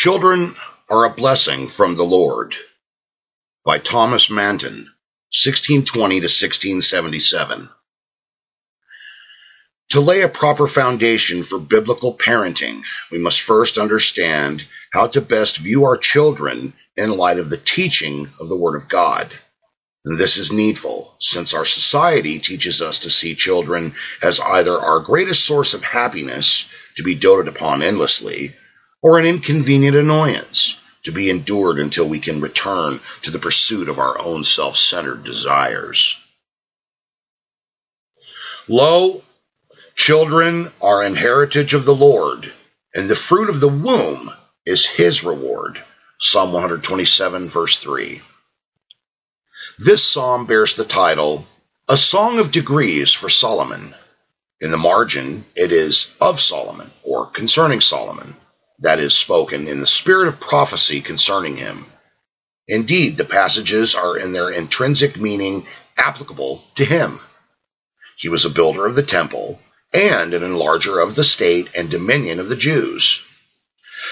Children are a blessing from the Lord by Thomas Manton, 1620 to 1677. To lay a proper foundation for biblical parenting, we must first understand how to best view our children in light of the teaching of the Word of God. And this is needful, since our society teaches us to see children as either our greatest source of happiness to be doted upon endlessly, or an inconvenient annoyance to be endured until we can return to the pursuit of our own self centered desires. Lo, children are an heritage of the Lord, and the fruit of the womb is his reward. Psalm 127, verse 3. This psalm bears the title, A Song of Degrees for Solomon. In the margin, it is of Solomon, or concerning Solomon that is spoken in the spirit of prophecy concerning him. Indeed, the passages are in their intrinsic meaning applicable to him. He was a builder of the temple and an enlarger of the state and dominion of the Jews.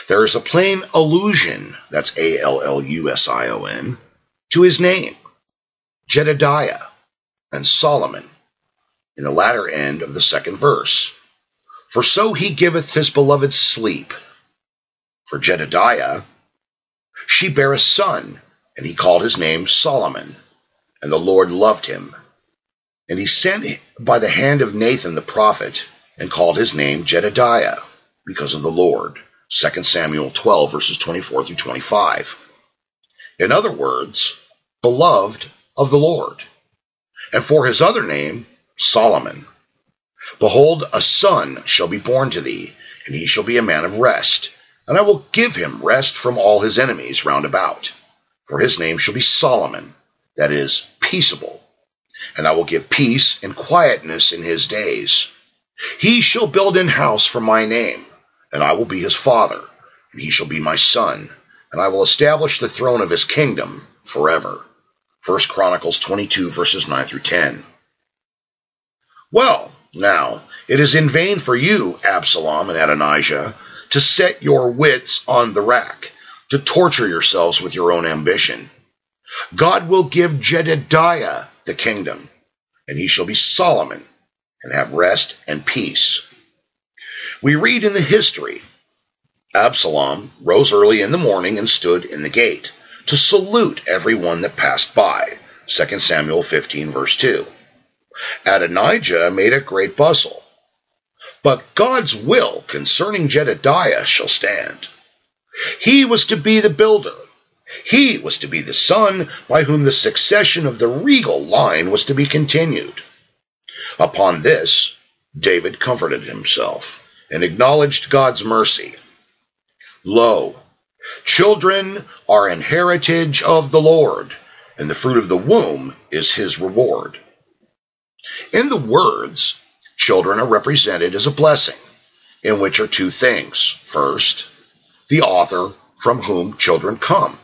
There is a plain allusion, that's A L L U S I O N, to his name, Jedediah and Solomon, in the latter end of the second verse. For so he giveth his beloved sleep for Jedediah, she bare a son, and he called his name Solomon. And the Lord loved him. And he sent by the hand of Nathan the prophet, and called his name Jedediah, because of the Lord. 2 Samuel 12, verses 24 through 25. In other words, beloved of the Lord. And for his other name, Solomon. Behold, a son shall be born to thee, and he shall be a man of rest and I will give him rest from all his enemies round about. For his name shall be Solomon, that is, peaceable. And I will give peace and quietness in his days. He shall build an house for my name, and I will be his father, and he shall be my son, and I will establish the throne of his kingdom forever. 1 Chronicles 22, verses 9 through 10. Well, now, it is in vain for you, Absalom and Adonijah, to set your wits on the rack, to torture yourselves with your own ambition. God will give Jedediah the kingdom, and he shall be Solomon, and have rest and peace. We read in the history Absalom rose early in the morning and stood in the gate to salute every one that passed by. 2 Samuel 15, verse 2. Adonijah made a great bustle but God's will concerning Jedediah shall stand. He was to be the builder. He was to be the son by whom the succession of the regal line was to be continued. Upon this, David comforted himself and acknowledged God's mercy. Lo, children are an heritage of the Lord, and the fruit of the womb is his reward. In the words, Children are represented as a blessing, in which are two things. First, the author from whom children come,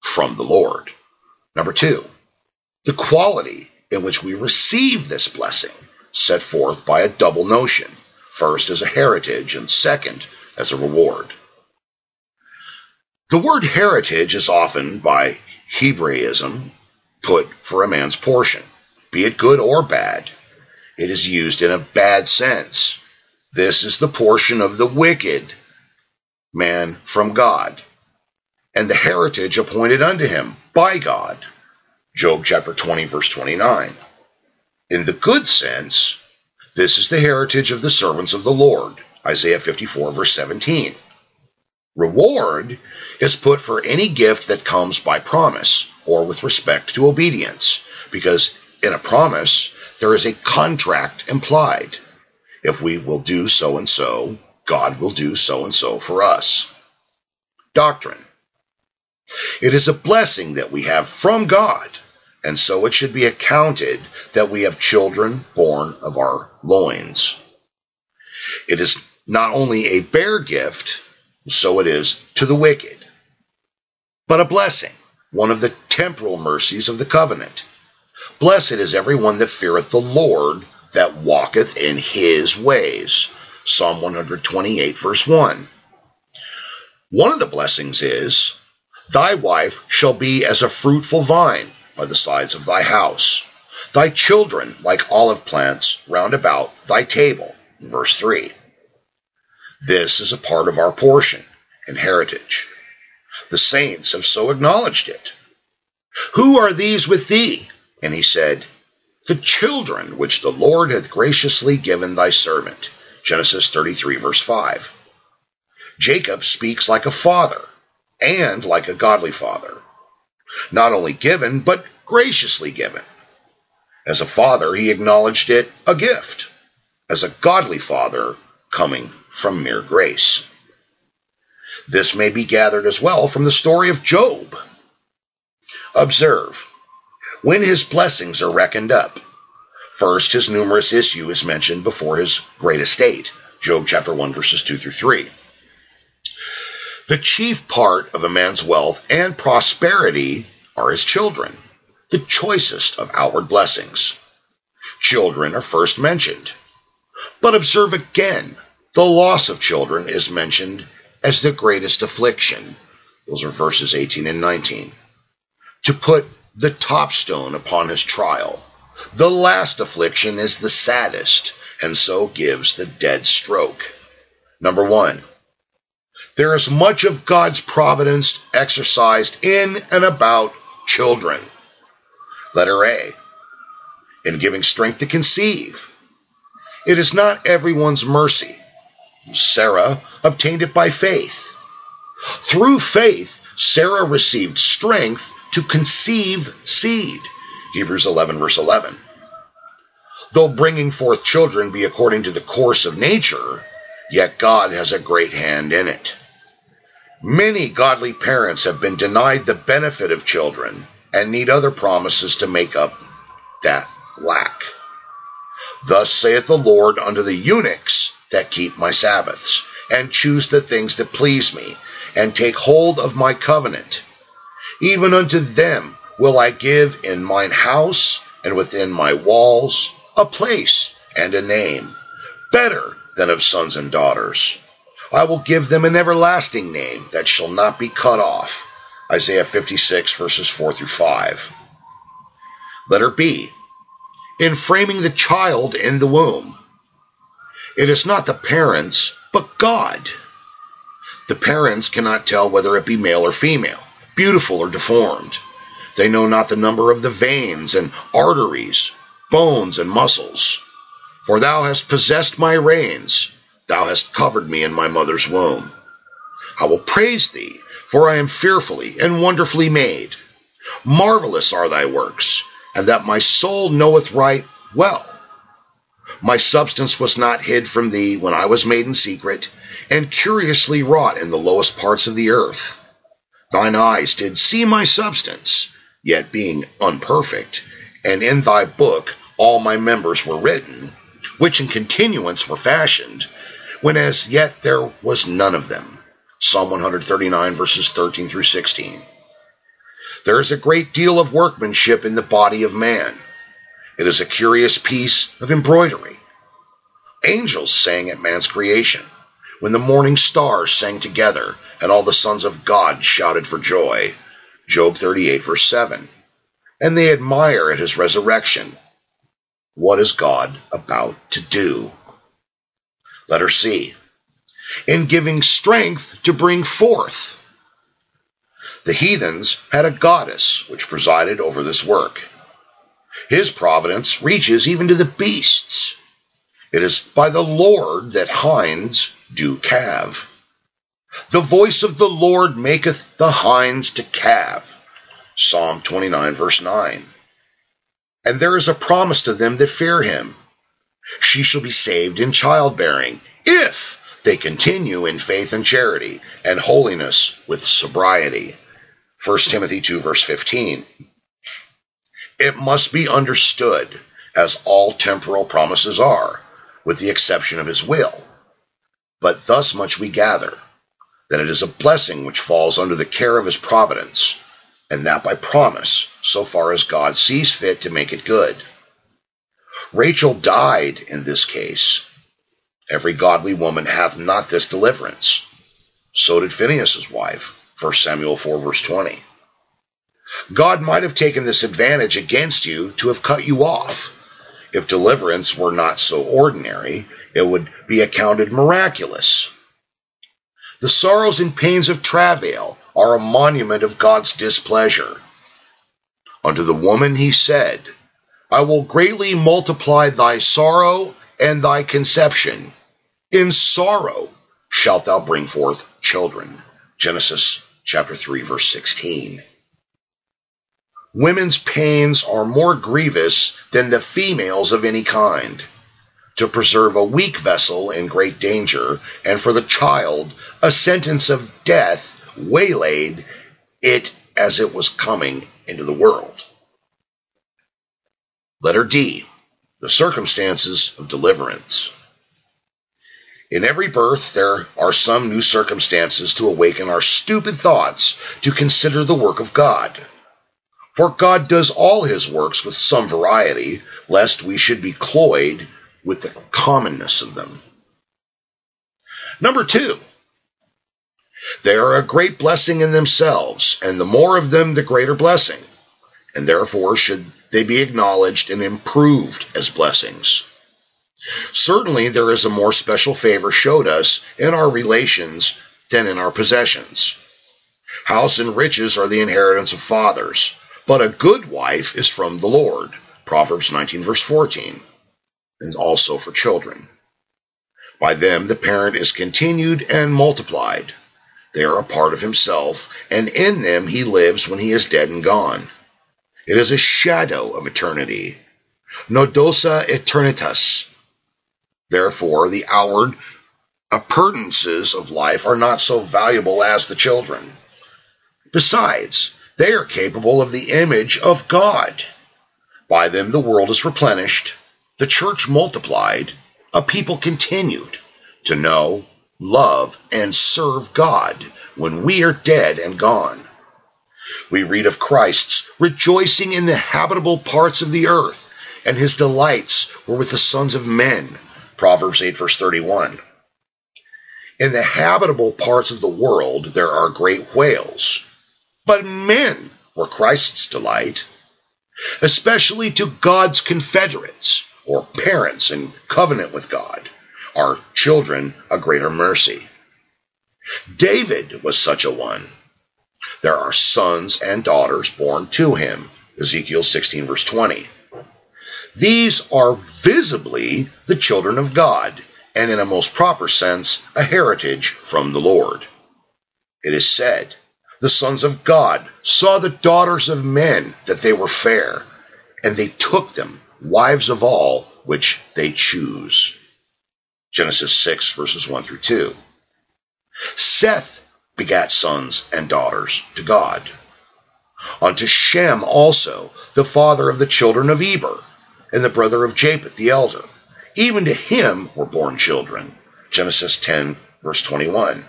from the Lord. Number two, the quality in which we receive this blessing, set forth by a double notion, first as a heritage and second as a reward. The word heritage is often, by Hebraism, put for a man's portion, be it good or bad, it is used in a bad sense. This is the portion of the wicked man from God, and the heritage appointed unto him by God. Job chapter 20, verse 29. In the good sense, this is the heritage of the servants of the Lord. Isaiah 54, verse 17. Reward is put for any gift that comes by promise or with respect to obedience, because in a promise, there is a contract implied. If we will do so and so, God will do so and so for us. Doctrine. It is a blessing that we have from God, and so it should be accounted that we have children born of our loins. It is not only a bare gift, so it is to the wicked, but a blessing, one of the temporal mercies of the covenant. Blessed is every one that feareth the Lord, that walketh in his ways. Psalm 128, verse 1. One of the blessings is, Thy wife shall be as a fruitful vine by the sides of thy house, thy children like olive plants round about thy table. Verse 3. This is a part of our portion and heritage. The saints have so acknowledged it. Who are these with thee? And he said, The children which the Lord hath graciously given thy servant. Genesis 33, verse 5. Jacob speaks like a father and like a godly father. Not only given, but graciously given. As a father, he acknowledged it a gift. As a godly father, coming from mere grace. This may be gathered as well from the story of Job. Observe, when his blessings are reckoned up, first his numerous issue is mentioned before his great estate, Job chapter 1 verses 2 through 3. The chief part of a man's wealth and prosperity are his children, the choicest of outward blessings. Children are first mentioned. But observe again, the loss of children is mentioned as the greatest affliction. Those are verses 18 and 19. To put the top stone upon his trial. The last affliction is the saddest, and so gives the dead stroke. Number one, there is much of God's providence exercised in and about children. Letter A. In giving strength to conceive. It is not everyone's mercy. Sarah obtained it by faith. Through faith, Sarah received strength to conceive seed. Hebrews 11, verse 11. Though bringing forth children be according to the course of nature, yet God has a great hand in it. Many godly parents have been denied the benefit of children and need other promises to make up that lack. Thus saith the Lord unto the eunuchs that keep my Sabbaths, and choose the things that please me, and take hold of my covenant. Even unto them will I give in mine house and within my walls a place and a name, better than of sons and daughters. I will give them an everlasting name that shall not be cut off. Isaiah 56, verses 4 through 5. Letter B. In framing the child in the womb, it is not the parents, but God. The parents cannot tell whether it be male or female, beautiful or deformed. They know not the number of the veins and arteries, bones and muscles. For thou hast possessed my reins Thou hast covered me in my mother's womb. I will praise thee, for I am fearfully and wonderfully made. Marvelous are thy works, and that my soul knoweth right well. My substance was not hid from thee when I was made in secret, and curiously wrought in the lowest parts of the earth. Thine eyes did see my substance, yet being unperfect, and in thy book all my members were written, which in continuance were fashioned, when as yet there was none of them. Psalm 139, verses 13 through 16. There is a great deal of workmanship in the body of man. It is a curious piece of embroidery. Angels sang at man's creation, when the morning stars sang together, and all the sons of God shouted for joy. Job 38, verse 7. And they admire at his resurrection. What is God about to do? Letter C. In giving strength to bring forth. The heathens had a goddess which presided over this work. His providence reaches even to the beasts. It is by the Lord that hinds do calve. The voice of the Lord maketh the hinds to calve. Psalm 29, verse 9. And there is a promise to them that fear him she shall be saved in childbearing, if they continue in faith and charity and holiness with sobriety. 1 Timothy 2, verse 15. It must be understood, as all temporal promises are, with the exception of his will. But thus much we gather, that it is a blessing which falls under the care of his providence, and that by promise, so far as God sees fit to make it good. Rachel died in this case. Every godly woman hath not this deliverance. So did Phinehas's wife. 1 Samuel 4, verse 20. God might have taken this advantage against you to have cut you off. If deliverance were not so ordinary, it would be accounted miraculous. The sorrows and pains of travail are a monument of God's displeasure. Unto the woman he said, I will greatly multiply thy sorrow and thy conception. In sorrow shalt thou bring forth children. Genesis chapter 3 verse 16. Women's pains are more grievous than the females of any kind. To preserve a weak vessel in great danger, and for the child, a sentence of death waylaid it as it was coming into the world. Letter D. The circumstances of deliverance. In every birth, there are some new circumstances to awaken our stupid thoughts to consider the work of God. For God does all his works with some variety, lest we should be cloyed with the commonness of them. Number two, they are a great blessing in themselves, and the more of them, the greater blessing, and therefore should they be acknowledged and improved as blessings. Certainly, there is a more special favor showed us in our relations than in our possessions. House and riches are the inheritance of fathers, but a good wife is from the Lord. Proverbs 19, verse 14. And also for children. By them the parent is continued and multiplied. They are a part of himself, and in them he lives when he is dead and gone. It is a shadow of eternity. Nodosa eternitas. Therefore, the outward appurtenances of life are not so valuable as the children. Besides, they are capable of the image of God. By them the world is replenished, the church multiplied, a people continued to know, love, and serve God when we are dead and gone. We read of Christ's rejoicing in the habitable parts of the earth, and his delights were with the sons of men. Proverbs 8, verse 31. In the habitable parts of the world there are great whales, but men were Christ's delight, especially to God's confederates or parents in covenant with God, our children a greater mercy. David was such a one. There are sons and daughters born to him. Ezekiel 16, verse 20. These are visibly the children of God, and in a most proper sense, a heritage from the Lord. It is said, the sons of God saw the daughters of men that they were fair, and they took them, wives of all which they choose. Genesis 6, verses 1 through 2. Seth begat sons and daughters to God. Unto Shem also, the father of the children of Eber, and the brother of Japheth the elder. Even to him were born children. Genesis 10, verse 21.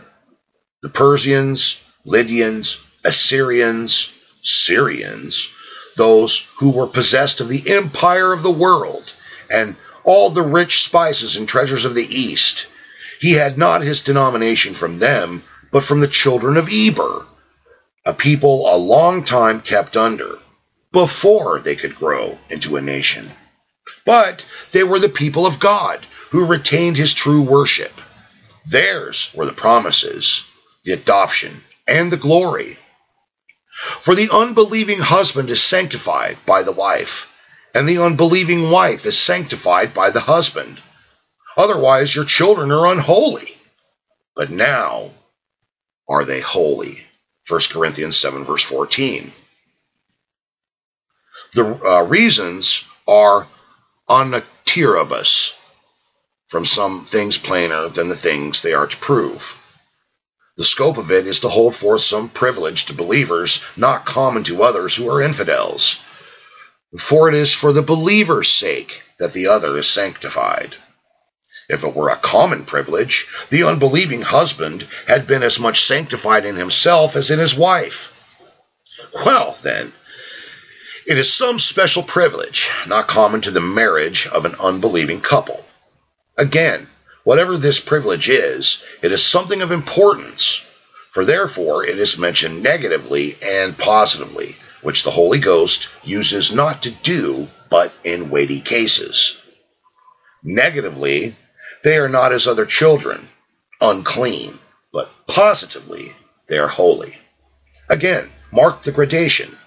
The Persians, Lydians, Assyrians, Syrians, those who were possessed of the empire of the world, and all the rich spices and treasures of the east. He had not his denomination from them, but from the children of Eber, a people a long time kept under, before they could grow into a nation. But they were the people of God, who retained his true worship. Theirs were the promises, the adoption, and the glory. For the unbelieving husband is sanctified by the wife, and the unbelieving wife is sanctified by the husband. Otherwise, your children are unholy. But now are they holy. 1 Corinthians 7, verse 14. The uh, reasons are a notioribus, from some things plainer than the things they are to prove. The scope of it is to hold forth some privilege to believers not common to others who are infidels. For it is for the believer's sake that the other is sanctified. If it were a common privilege, the unbelieving husband had been as much sanctified in himself as in his wife. Well, then, it is some special privilege, not common to the marriage of an unbelieving couple. Again, Whatever this privilege is, it is something of importance, For therefore it is mentioned negatively and positively, which the Holy Ghost uses not to do, but in weighty cases. Negatively, they are not as other children, unclean, but positively, they are holy. Again, mark the gradation.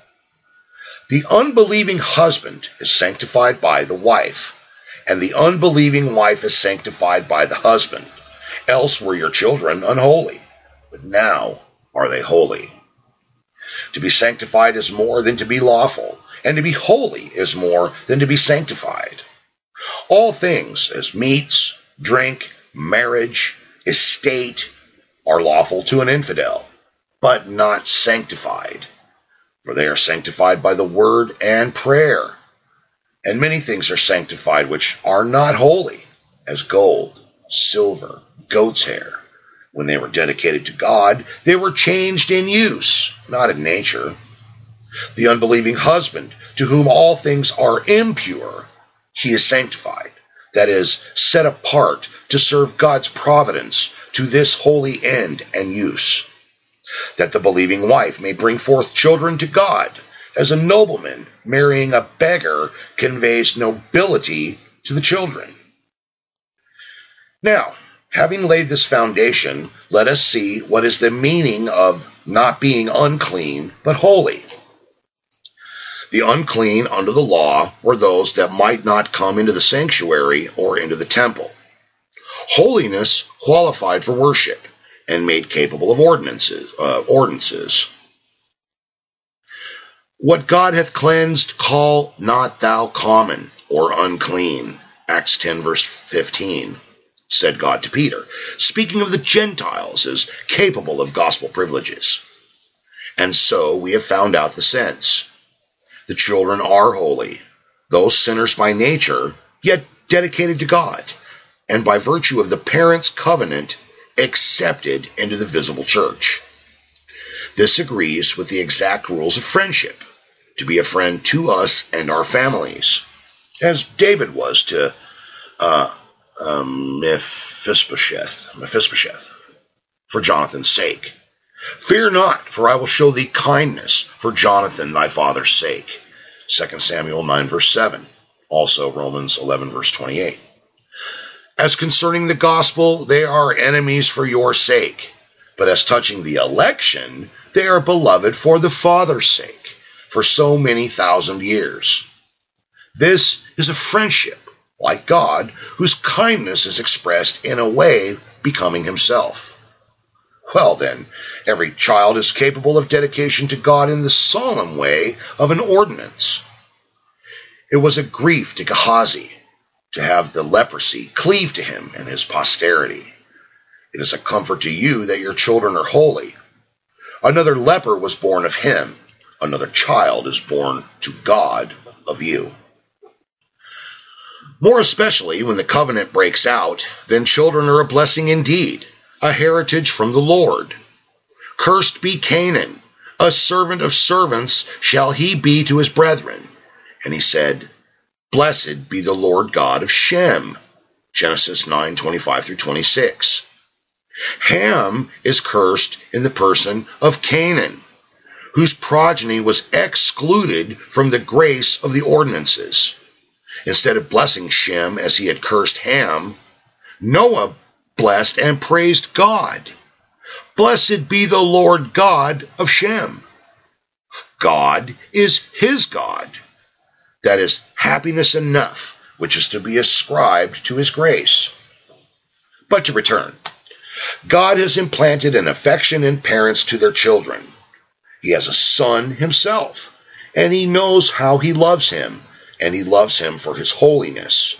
The unbelieving husband is sanctified by the wife, and the unbelieving wife is sanctified by the husband. Else were your children unholy, but now are they holy. To be sanctified is more than to be lawful, and to be holy is more than to be sanctified. All things, as meats, drink, marriage, estate, are lawful to an infidel, but not sanctified. For they are sanctified by the word and prayer. And many things are sanctified which are not holy, as gold, silver, goat's hair. When they were dedicated to God, they were changed in use, not in nature. The unbelieving husband, to whom all things are impure, he is sanctified, that is, set apart to serve God's providence to this holy end and use, that the believing wife may bring forth children to God, as a nobleman marrying a beggar conveys nobility to the children. Now, having laid this foundation, let us see what is the meaning of not being unclean, but holy. The unclean under the law were those that might not come into the sanctuary or into the temple. Holiness qualified for worship and made capable of ordinances. Uh, ordinances. What God hath cleansed, call not thou common or unclean. Acts 10, verse 15, said God to Peter, speaking of the Gentiles as capable of gospel privileges. And so we have found out the sense. The children are holy, though sinners by nature, yet dedicated to God, and by virtue of the parents' covenant, accepted into the visible church. This agrees with the exact rules of friendship to be a friend to us and our families, as David was to uh, um, Mephibosheth, Mephibosheth, for Jonathan's sake. Fear not, for I will show thee kindness for Jonathan thy father's sake. 2 Samuel 9, verse 7. Also Romans 11, verse 28. As concerning the gospel, they are enemies for your sake. But as touching the election, they are beloved for the Father's sake, for so many thousand years. This is a friendship, like God, whose kindness is expressed in a way becoming himself. Well, then, every child is capable of dedication to God in the solemn way of an ordinance. It was a grief to Gehazi to have the leprosy cleave to him and his posterity. It is a comfort to you that your children are holy. Another leper was born of him, another child is born to God of you. More especially when the covenant breaks out, then children are a blessing indeed a heritage from the Lord. Cursed be Canaan, a servant of servants shall he be to his brethren. And he said, Blessed be the Lord God of Shem. Genesis 9 25 through 26. Ham is cursed in the person of Canaan, whose progeny was excluded from the grace of the ordinances. Instead of blessing Shem as he had cursed Ham, Noah blessed and praised God. Blessed be the Lord God of Shem. God is his God. That is happiness enough, which is to be ascribed to his grace. But to return, God has implanted an affection in parents to their children. He has a son himself, and he knows how he loves him, and he loves him for his holiness.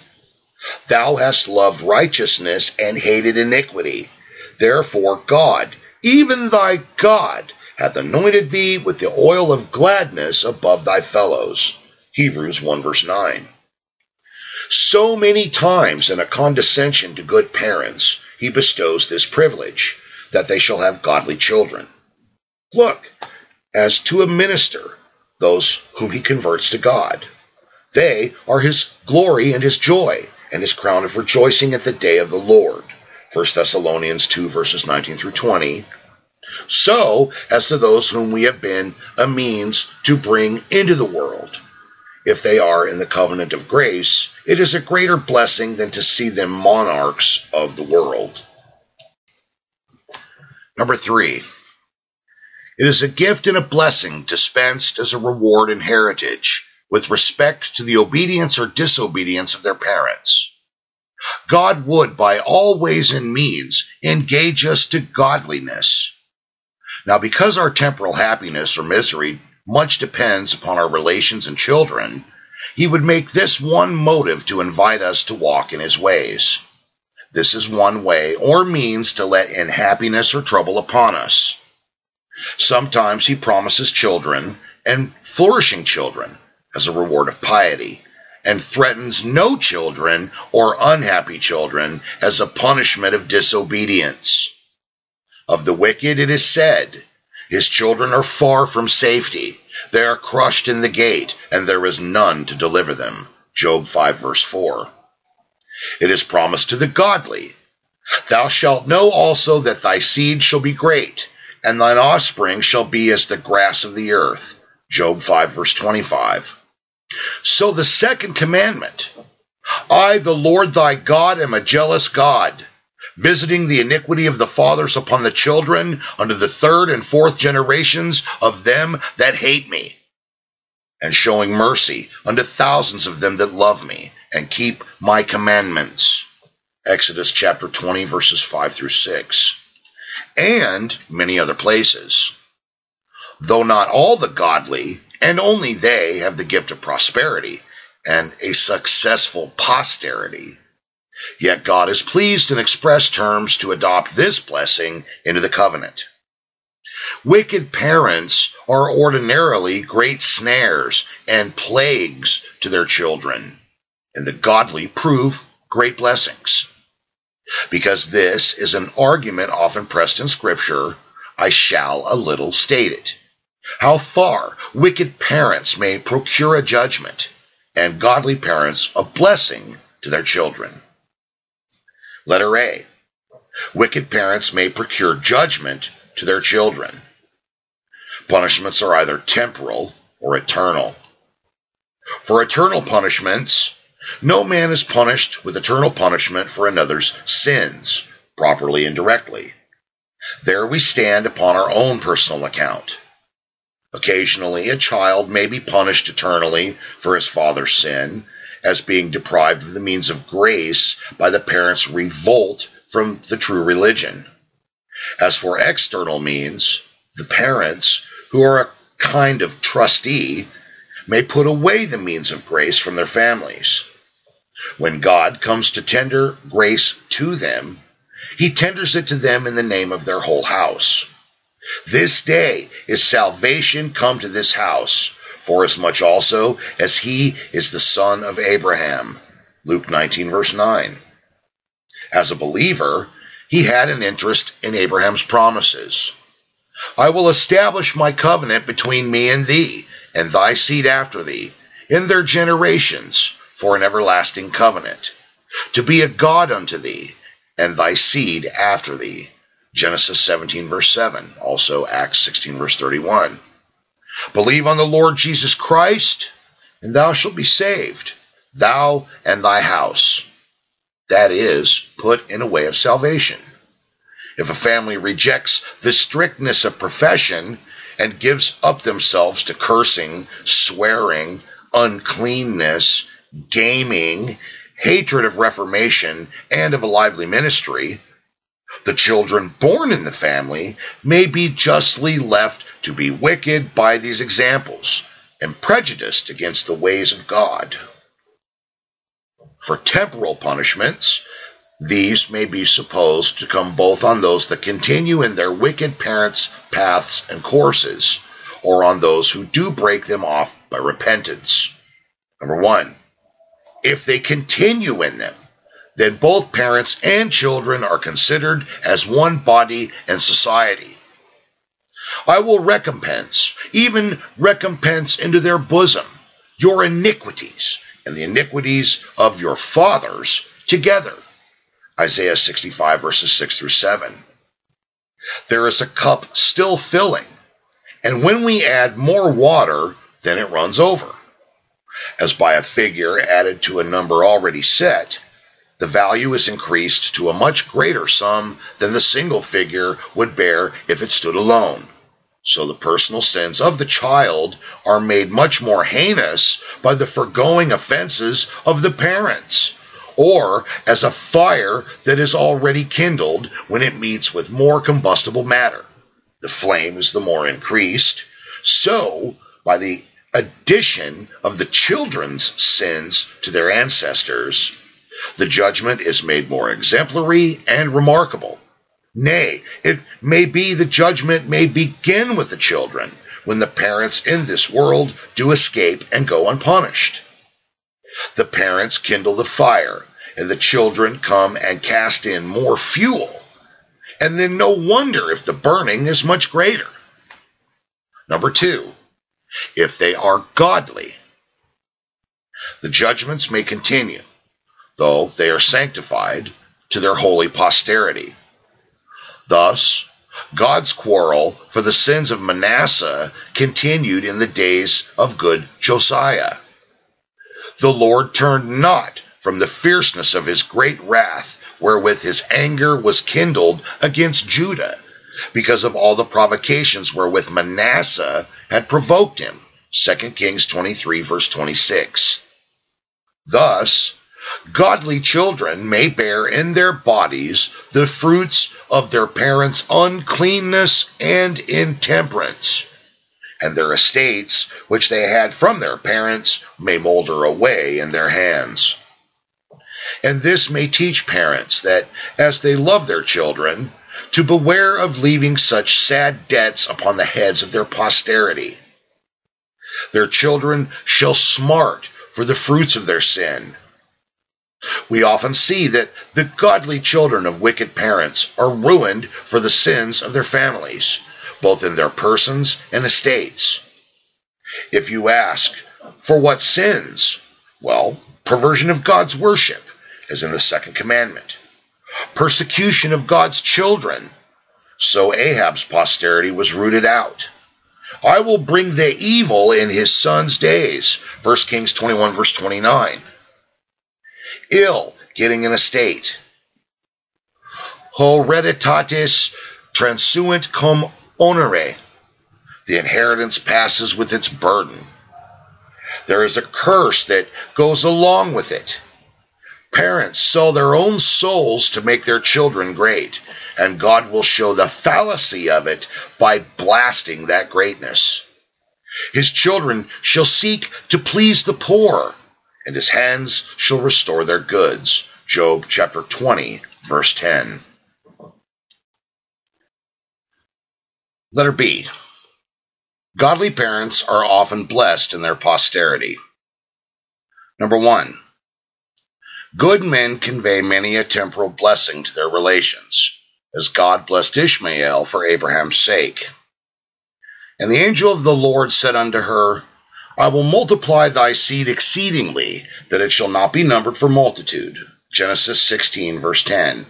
Thou hast loved righteousness and hated iniquity. Therefore, God, even thy God, hath anointed thee with the oil of gladness above thy fellows. Hebrews 1 verse 9. So many times in a condescension to good parents, he bestows this privilege, that they shall have godly children. Look, as to a minister, those whom he converts to God. They are his glory and his joy and his crown of rejoicing at the day of the Lord. 1 Thessalonians 2 verses 19 through 20, So as to those whom we have been a means to bring into the world. If they are in the covenant of grace, it is a greater blessing than to see them monarchs of the world. Number three, it is a gift and a blessing dispensed as a reward and heritage with respect to the obedience or disobedience of their parents. God would, by all ways and means, engage us to godliness. Now, because our temporal happiness or misery much depends upon our relations and children, he would make this one motive to invite us to walk in his ways. This is one way or means to let in happiness or trouble upon us. Sometimes he promises children and flourishing children as a reward of piety, and threatens no children or unhappy children as a punishment of disobedience. Of the wicked it is said, His children are far from safety. They are crushed in the gate, and there is none to deliver them. Job 5 verse 4. It is promised to the godly, Thou shalt know also that thy seed shall be great, and thine offspring shall be as the grass of the earth. Job 5 verse 25. So the second commandment I, the Lord thy God, am a jealous God, visiting the iniquity of the fathers upon the children unto the third and fourth generations of them that hate me, and showing mercy unto thousands of them that love me and keep my commandments. Exodus chapter 20, verses 5 through 6, and many other places. Though not all the godly and only they have the gift of prosperity and a successful posterity. Yet God is pleased in express terms to adopt this blessing into the covenant. Wicked parents are ordinarily great snares and plagues to their children, and the godly prove great blessings. Because this is an argument often pressed in Scripture, I shall a little state it how far wicked parents may procure a judgment, and godly parents a blessing to their children. Letter A. Wicked parents may procure judgment to their children. Punishments are either temporal or eternal. For eternal punishments, no man is punished with eternal punishment for another's sins, properly and directly. There we stand upon our own personal account. Occasionally, a child may be punished eternally for his father's sin, as being deprived of the means of grace by the parent's revolt from the true religion. As for external means, the parents, who are a kind of trustee, may put away the means of grace from their families. When God comes to tender grace to them, he tenders it to them in the name of their whole house. This day is salvation come to this house, forasmuch also as he is the son of Abraham. Luke 19, verse 9. As a believer, he had an interest in Abraham's promises. I will establish my covenant between me and thee, and thy seed after thee, in their generations, for an everlasting covenant, to be a God unto thee, and thy seed after thee. Genesis 17, verse 7, also Acts 16, verse 31. Believe on the Lord Jesus Christ, and thou shalt be saved, thou and thy house. That is, put in a way of salvation. If a family rejects the strictness of profession and gives up themselves to cursing, swearing, uncleanness, gaming, hatred of reformation, and of a lively ministry, the children born in the family may be justly left to be wicked by these examples and prejudiced against the ways of God. For temporal punishments, these may be supposed to come both on those that continue in their wicked parents' paths and courses, or on those who do break them off by repentance. Number one, if they continue in them, then both parents and children are considered as one body and society. I will recompense, even recompense into their bosom, your iniquities and the iniquities of your fathers together. Isaiah 65 verses 6 through 7. there is a cup still filling, and when we add more water, then it runs over. As by a figure added to a number already set, the value is increased to a much greater sum than the single figure would bear if it stood alone. So the personal sins of the child are made much more heinous by the foregoing offenses of the parents, or as a fire that is already kindled when it meets with more combustible matter. The flame is the more increased. So, by the addition of the children's sins to their ancestors, the judgment is made more exemplary and remarkable. Nay, it may be the judgment may begin with the children, when the parents in this world do escape and go unpunished. The parents kindle the fire, and the children come and cast in more fuel. And then no wonder if the burning is much greater. Number two, if they are godly. The judgments may continue though they are sanctified, to their holy posterity. Thus, God's quarrel for the sins of Manasseh continued in the days of good Josiah. The Lord turned not from the fierceness of his great wrath, wherewith his anger was kindled against Judah, because of all the provocations wherewith Manasseh had provoked him. 2 Kings 23, verse 26. Thus, Godly children may bear in their bodies the fruits of their parents' uncleanness and intemperance, and their estates, which they had from their parents, may molder away in their hands. And this may teach parents that, as they love their children, to beware of leaving such sad debts upon the heads of their posterity. Their children shall smart for the fruits of their sin we often see that the godly children of wicked parents are ruined for the sins of their families, both in their persons and estates. If you ask, for what sins? Well, perversion of God's worship, as in the second commandment, persecution of God's children, so Ahab's posterity was rooted out. I will bring the evil in his son's days. 1 Kings 21, verse 29 ill getting an estate. Hereditatis transuint cum honore. The inheritance passes with its burden. There is a curse that goes along with it. Parents sell their own souls to make their children great, and God will show the fallacy of it by blasting that greatness. His children shall seek to please the poor and his hands shall restore their goods. Job chapter 20, verse 10. Letter B. Godly parents are often blessed in their posterity. Number one, good men convey many a temporal blessing to their relations, as God blessed Ishmael for Abraham's sake. And the angel of the Lord said unto her, I will multiply thy seed exceedingly, that it shall not be numbered for multitude. Genesis 16, verse 10.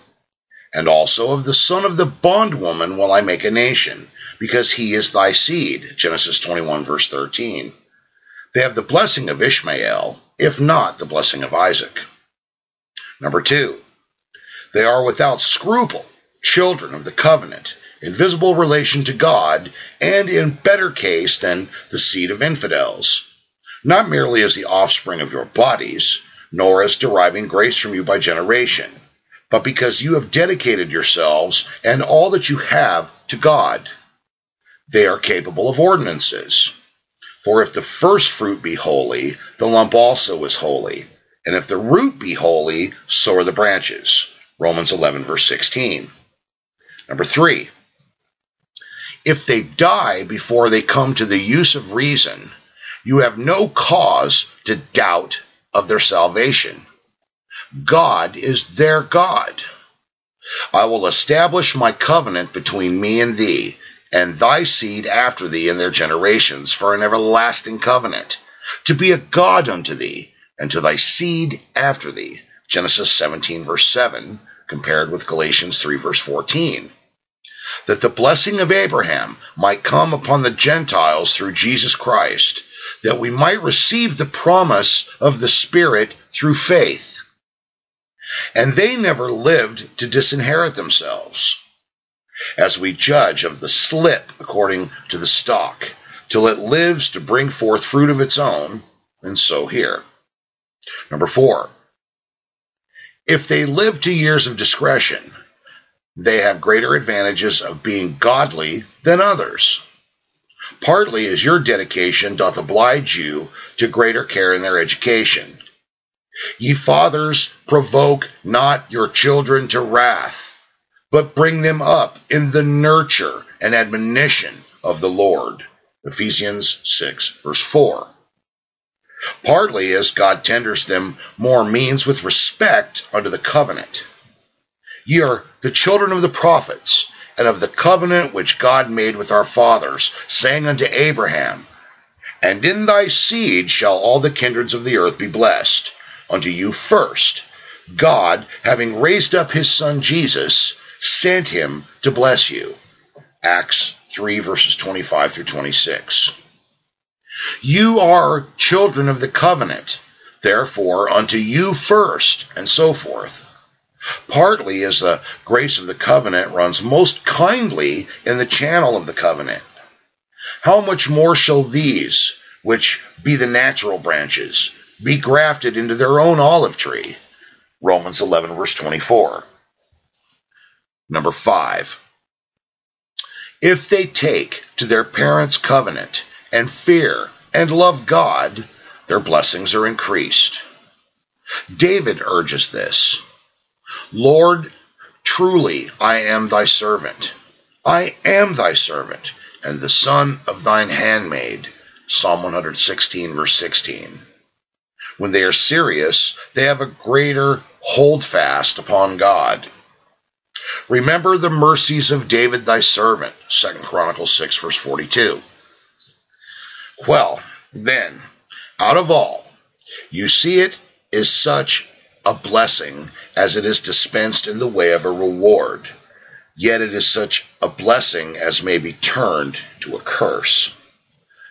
And also of the son of the bondwoman will I make a nation, because he is thy seed. Genesis 21, verse 13. They have the blessing of Ishmael, if not the blessing of Isaac. Number two, they are without scruple, children of the covenant, in visible relation to God, and in better case than the seed of infidels, not merely as the offspring of your bodies, nor as deriving grace from you by generation, but because you have dedicated yourselves and all that you have to God. They are capable of ordinances. For if the first fruit be holy, the lump also is holy. And if the root be holy, so are the branches. Romans 11, verse 16. Number three, if they die before they come to the use of reason, you have no cause to doubt of their salvation. God is their God. I will establish my covenant between me and thee, and thy seed after thee in their generations, for an everlasting covenant, to be a God unto thee, and to thy seed after thee. Genesis 17, verse 7, compared with Galatians 3, verse 14. that the blessing of Abraham might come upon the Gentiles through Jesus Christ, that we might receive the promise of the Spirit through faith. And they never lived to disinherit themselves, as we judge of the slip according to the stock, till it lives to bring forth fruit of its own, and so here. Number four, if they live to years of discretion, they have greater advantages of being godly than others. Partly as your dedication doth oblige you to greater care in their education. Ye fathers, provoke not your children to wrath, but bring them up in the nurture and admonition of the Lord. Ephesians 6, verse 4. Partly as God tenders them more means with respect unto the covenant Ye are the children of the prophets, and of the covenant which God made with our fathers, saying unto Abraham, And in thy seed shall all the kindreds of the earth be blessed. Unto you first, God, having raised up his Son Jesus, sent him to bless you. Acts 3 verses 25 through 26. You are children of the covenant, therefore unto you first, and so forth partly as the grace of the covenant runs most kindly in the channel of the covenant. How much more shall these, which be the natural branches, be grafted into their own olive tree? Romans 11, verse 24. Number 5. If they take to their parents' covenant and fear and love God, their blessings are increased. David urges this. Lord, truly I am thy servant. I am thy servant, and the son of thine handmaid. Psalm 116, verse 16. When they are serious, they have a greater holdfast upon God. Remember the mercies of David thy servant. 2 Chronicles 6, verse 42. Well, then, out of all, you see it is such a blessing as it is dispensed in the way of a reward, yet it is such a blessing as may be turned to a curse.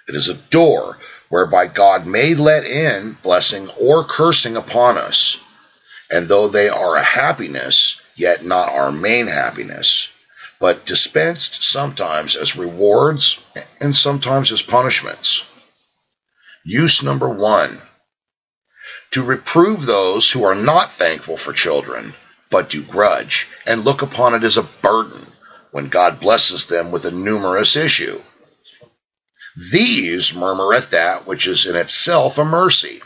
It is a door whereby God may let in blessing or cursing upon us, and though they are a happiness, yet not our main happiness, but dispensed sometimes as rewards and sometimes as punishments. Use number one to reprove those who are not thankful for children, but do grudge, and look upon it as a burden when God blesses them with a numerous issue. These murmur at that which is in itself a mercy.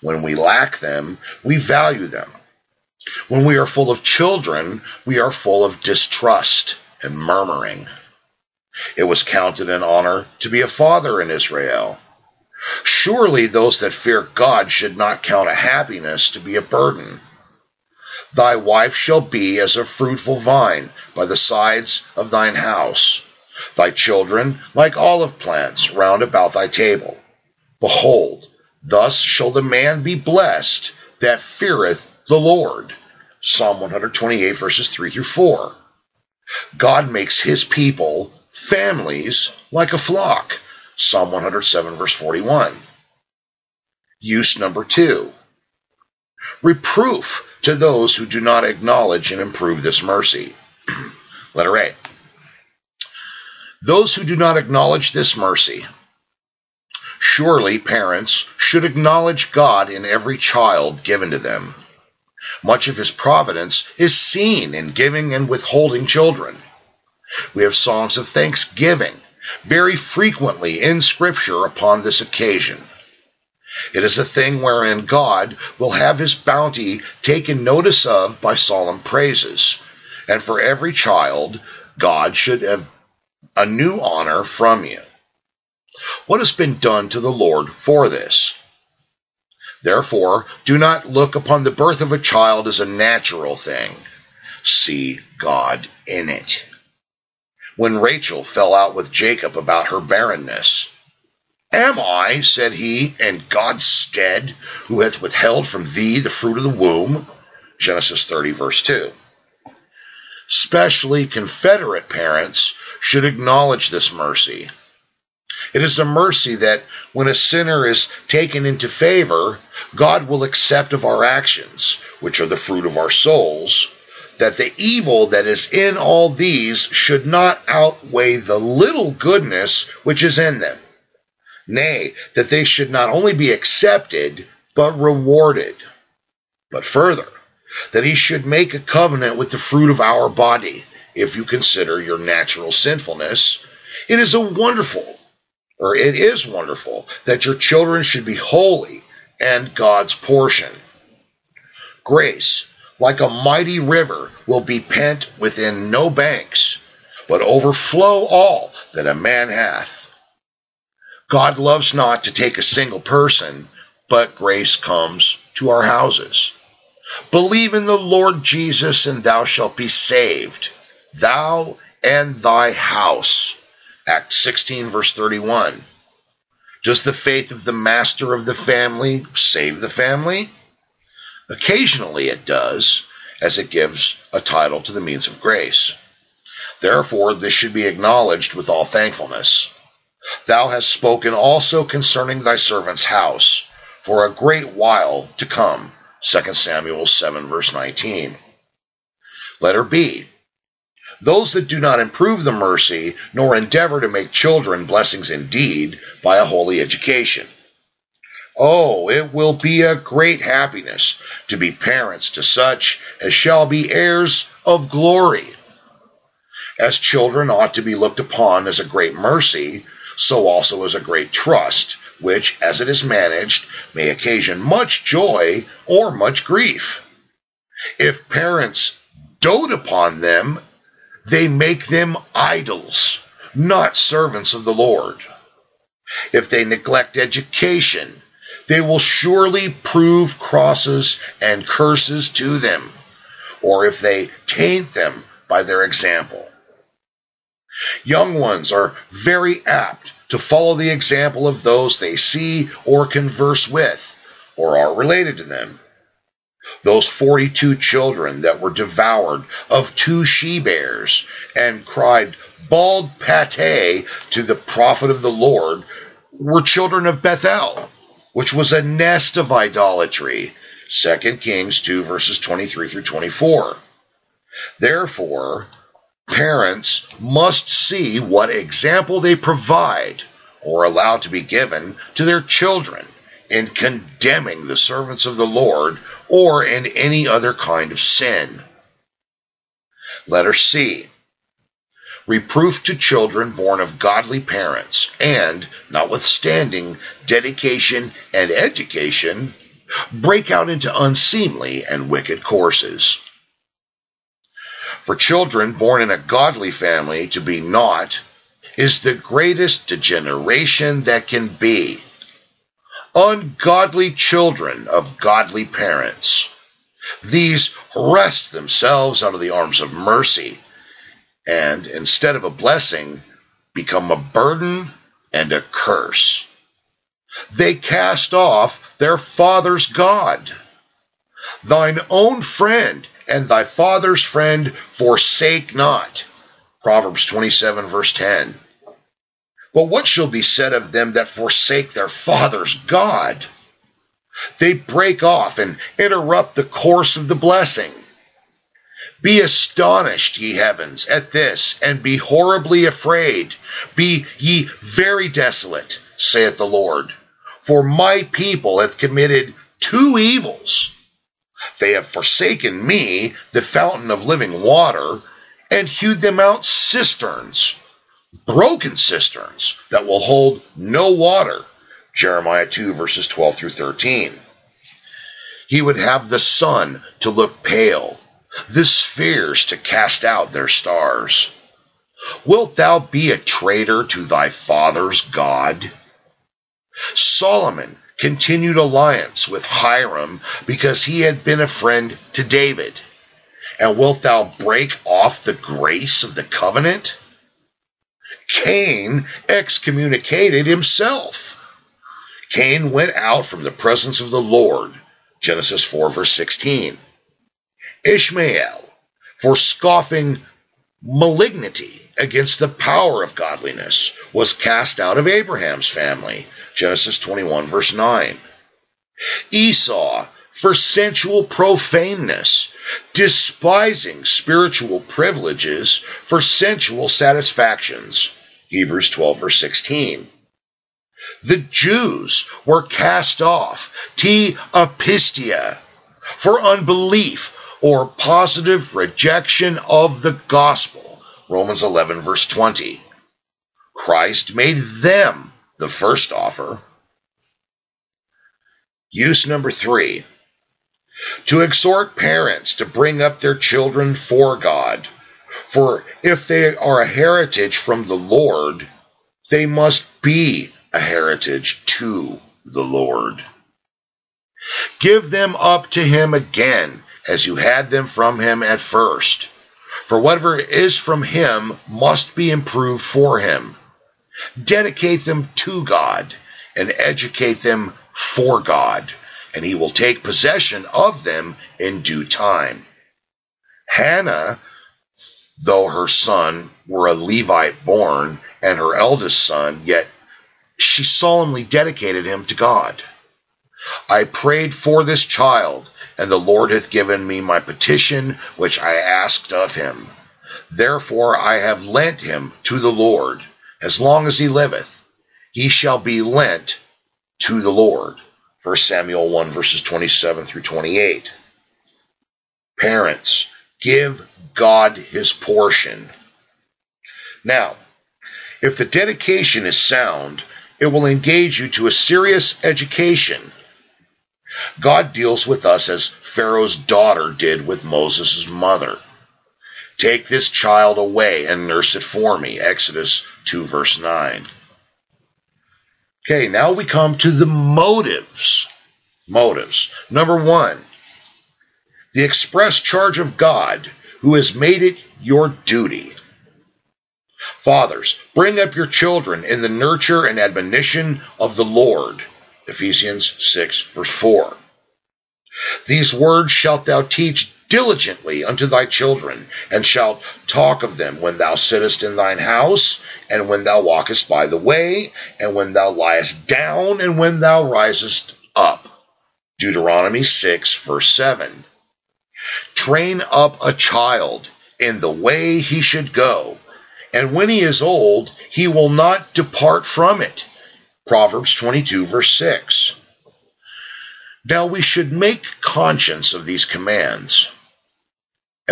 When we lack them, we value them. When we are full of children, we are full of distrust and murmuring. It was counted an honor to be a father in Israel Surely those that fear God should not count a happiness to be a burden. Thy wife shall be as a fruitful vine by the sides of thine house, thy children like olive plants round about thy table. Behold, thus shall the man be blessed that feareth the Lord. Psalm 128, verses 3 through 4. God makes his people, families, like a flock Psalm 107, verse 41. Use number two reproof to those who do not acknowledge and improve this mercy. Letter A. Those who do not acknowledge this mercy. Surely parents should acknowledge God in every child given to them. Much of his providence is seen in giving and withholding children. We have songs of thanksgiving very frequently in Scripture upon this occasion. It is a thing wherein God will have his bounty taken notice of by solemn praises. And for every child, God should have a new honor from you. What has been done to the Lord for this? Therefore, do not look upon the birth of a child as a natural thing. See God in it when Rachel fell out with Jacob about her barrenness. Am I, said he, in God's stead, who hath withheld from thee the fruit of the womb? Genesis 30, verse 2. especially Confederate parents, should acknowledge this mercy. It is a mercy that when a sinner is taken into favor, God will accept of our actions, which are the fruit of our souls, that the evil that is in all these should not outweigh the little goodness which is in them. Nay, that they should not only be accepted, but rewarded. But further, that he should make a covenant with the fruit of our body, if you consider your natural sinfulness. It is a wonderful, or it is wonderful, that your children should be holy and God's portion. Grace, like a mighty river, will be pent within no banks, but overflow all that a man hath. God loves not to take a single person, but grace comes to our houses. Believe in the Lord Jesus, and thou shalt be saved, thou and thy house. Acts 16, verse 31. Does the faith of the master of the family save the family? Occasionally it does, as it gives a title to the means of grace. Therefore, this should be acknowledged with all thankfulness. Thou hast spoken also concerning thy servant's house for a great while to come. 2 Samuel 7, verse 19. Letter B. Those that do not improve the mercy, nor endeavor to make children blessings indeed by a holy education. Oh, it will be a great happiness to be parents to such as shall be heirs of glory. As children ought to be looked upon as a great mercy, so also as a great trust, which, as it is managed, may occasion much joy or much grief. If parents dote upon them, they make them idols, not servants of the Lord. If they neglect education, they will surely prove crosses and curses to them, or if they taint them by their example. Young ones are very apt to follow the example of those they see or converse with, or are related to them. Those 42 children that were devoured of two she bears and cried, Bald pate to the prophet of the Lord, were children of Bethel, which was a nest of idolatry. 2 Kings 2, verses 23 through 24. Therefore, parents must see what example they provide or allow to be given to their children in condemning the servants of the Lord or in any other kind of sin. Letter C. Reproof to children born of godly parents, and, notwithstanding dedication and education, break out into unseemly and wicked courses. For children born in a godly family to be not is the greatest degeneration that can be. Ungodly children of godly parents. These wrest themselves out of the arms of mercy and, instead of a blessing, become a burden and a curse. They cast off their father's God. Thine own friend and thy father's friend forsake not. Proverbs 27, verse 10. But what shall be said of them that forsake their father's God? They break off and interrupt the course of the blessing. Be astonished, ye heavens, at this, and be horribly afraid. Be ye very desolate, saith the Lord. For my people hath committed two evils. They have forsaken me, the fountain of living water, and hewed them out cisterns, broken cisterns that will hold no water. Jeremiah 2, verses 12 through 13. He would have the sun to look pale, the spheres to cast out their stars. Wilt thou be a traitor to thy father's God? Solomon continued alliance with Hiram because he had been a friend to David. And wilt thou break off the grace of the covenant? Cain excommunicated himself. Cain went out from the presence of the Lord. Genesis 4, verse 16. Ishmael for scoffing malignity against the power of godliness was cast out of Abraham's family. Genesis 21, verse 9. Esau, for sensual profaneness, despising spiritual privileges for sensual satisfactions. Hebrews 12, verse 16. The Jews were cast off, t apistia, for unbelief or positive rejection of the gospel. Romans 11, verse 20. Christ made them the first offer. Use number three to exhort parents to bring up their children for God. For if they are a heritage from the Lord, they must be a heritage to the Lord. Give them up to Him again as you had them from him at first. For whatever is from him must be improved for him. Dedicate them to God and educate them for God, and he will take possession of them in due time. Hannah, though her son were a Levite born and her eldest son, yet she solemnly dedicated him to God. I prayed for this child and the Lord hath given me my petition which I asked of him. Therefore I have lent him to the Lord, as long as he liveth. He shall be lent to the Lord. 1 Samuel 1 verses 27 through 28. Parents, give God his portion. Now, if the dedication is sound, it will engage you to a serious education God deals with us as Pharaoh's daughter did with Moses' mother. Take this child away and nurse it for me. Exodus 2, verse 9. Okay, now we come to the motives. Motives. Number one, the express charge of God who has made it your duty. Fathers, bring up your children in the nurture and admonition of the Lord Ephesians 6, verse 4. These words shalt thou teach diligently unto thy children, and shalt talk of them when thou sittest in thine house, and when thou walkest by the way, and when thou liest down, and when thou risest up. Deuteronomy 6, verse 7. Train up a child in the way he should go, and when he is old, he will not depart from it. Proverbs 22, verse 6. Now we should make conscience of these commands,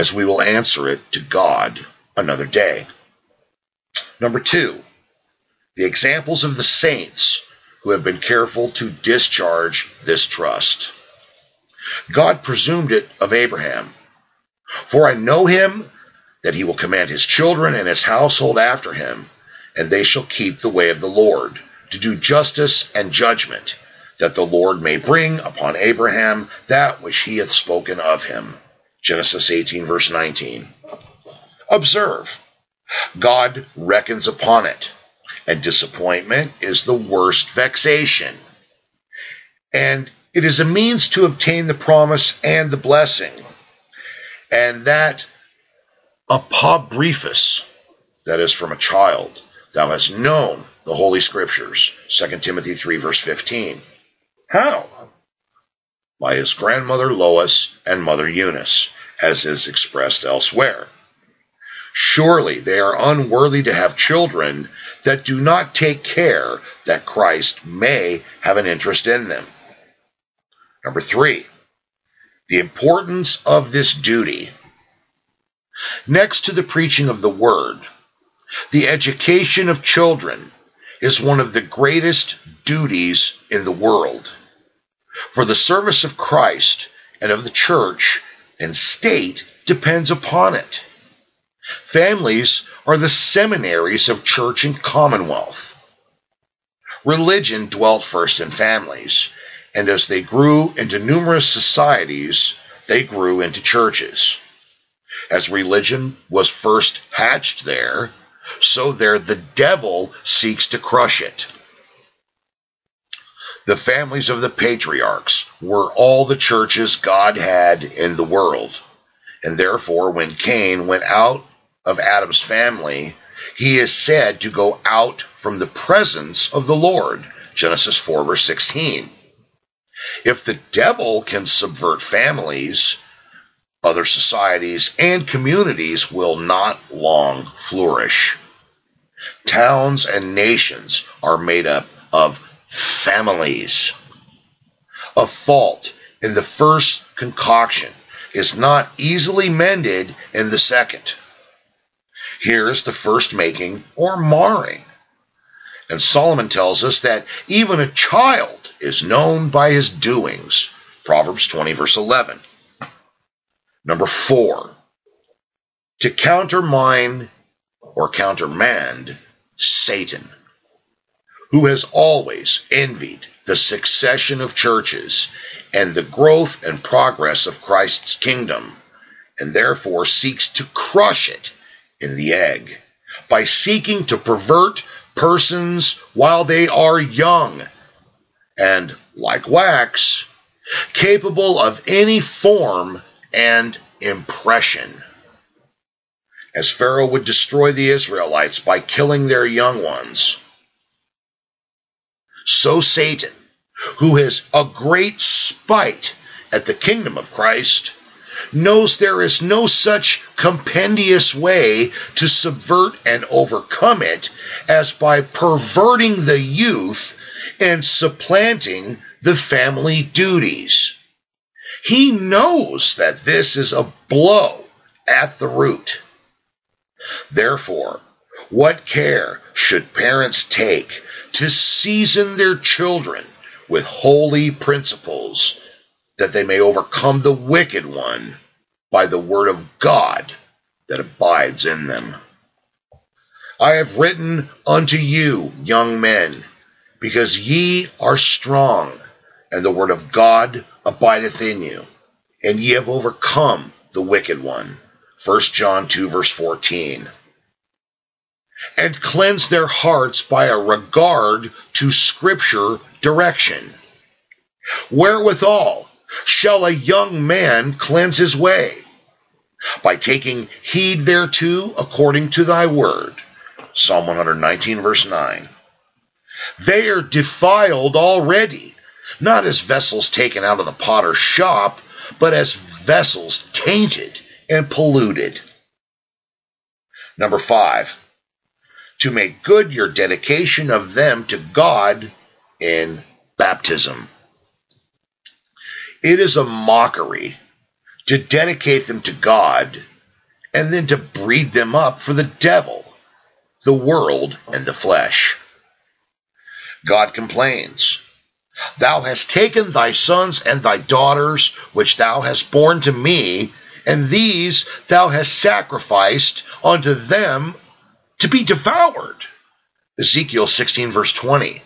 as we will answer it to God another day. Number two, the examples of the saints who have been careful to discharge this trust. God presumed it of Abraham. For I know him that he will command his children and his household after him, and they shall keep the way of the Lord to do justice and judgment, that the Lord may bring upon Abraham that which he hath spoken of him. Genesis 18, verse 19. Observe, God reckons upon it, and disappointment is the worst vexation. And it is a means to obtain the promise and the blessing. And that apo brephous, that is from a child, thou hast known the Holy Scriptures. 2 Timothy 3, verse 15. How? By his grandmother Lois and mother Eunice, as is expressed elsewhere. Surely they are unworthy to have children that do not take care that Christ may have an interest in them. Number three, the importance of this duty. Next to the preaching of the word, the education of children is one of the greatest duties in the world. For the service of Christ and of the church and state depends upon it. Families are the seminaries of church and commonwealth. Religion dwelt first in families, and as they grew into numerous societies, they grew into churches. As religion was first hatched there, so there the devil seeks to crush it. The families of the patriarchs were all the churches God had in the world, And therefore, when Cain went out of Adam's family, he is said to go out from the presence of the Lord. Genesis 4, verse 16. If the devil can subvert families, other societies and communities will not long flourish. Towns and nations are made up of families. A fault in the first concoction is not easily mended in the second. Here is the first making or marring. And Solomon tells us that even a child is known by his doings. Proverbs 20, verse 11. Number four, to countermine or countermand Satan, who has always envied the succession of churches and the growth and progress of Christ's kingdom, and therefore seeks to crush it in the egg by seeking to pervert persons while they are young and, like wax, capable of any form and impression. As Pharaoh would destroy the Israelites by killing their young ones, so Satan, who has a great spite at the kingdom of Christ, knows there is no such compendious way to subvert and overcome it as by perverting the youth and supplanting the family duties. He knows that this is a blow at the root. Therefore, what care should parents take to season their children with holy principles that they may overcome the wicked one by the word of God that abides in them. I have written unto you, young men, because ye are strong, and the word of God abideth in you, and ye have overcome the wicked one. 1 John 2, verse 14. And cleanse their hearts by a regard to Scripture direction. Wherewithal shall a young man cleanse his way? By taking heed thereto according to thy word. Psalm 119, verse 9. They are defiled already, not as vessels taken out of the potter's shop, but as vessels tainted and polluted. Number five, to make good your dedication of them to God in baptism. It is a mockery to dedicate them to God and then to breed them up for the devil, the world, and the flesh. God complains, Thou hast taken thy sons and thy daughters, which thou hast borne to me, and these thou hast sacrificed unto them to be devoured. Ezekiel 16, verse 20.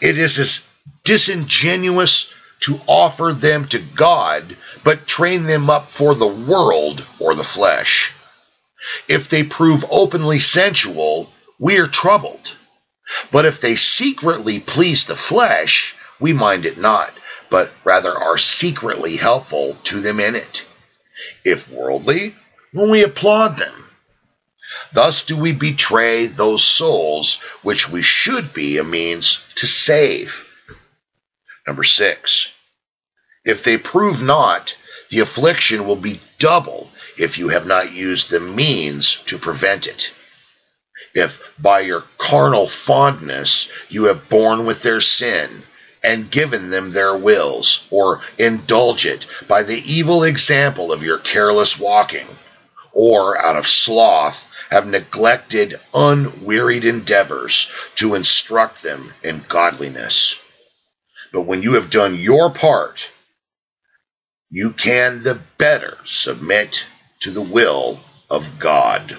It is as disingenuous to offer them to God, but train them up for the world or the flesh. If they prove openly sensual, we are troubled. But if they secretly please the flesh, we mind it not, but rather are secretly helpful to them in it. If worldly, when we applaud them. Thus do we betray those souls which we should be a means to save. Number six, if they prove not, the affliction will be double if you have not used the means to prevent it. If by your carnal fondness you have borne with their sin, and given them their wills, or indulge it by the evil example of your careless walking, or out of sloth have neglected unwearied endeavors to instruct them in godliness. But when you have done your part, you can the better submit to the will of God.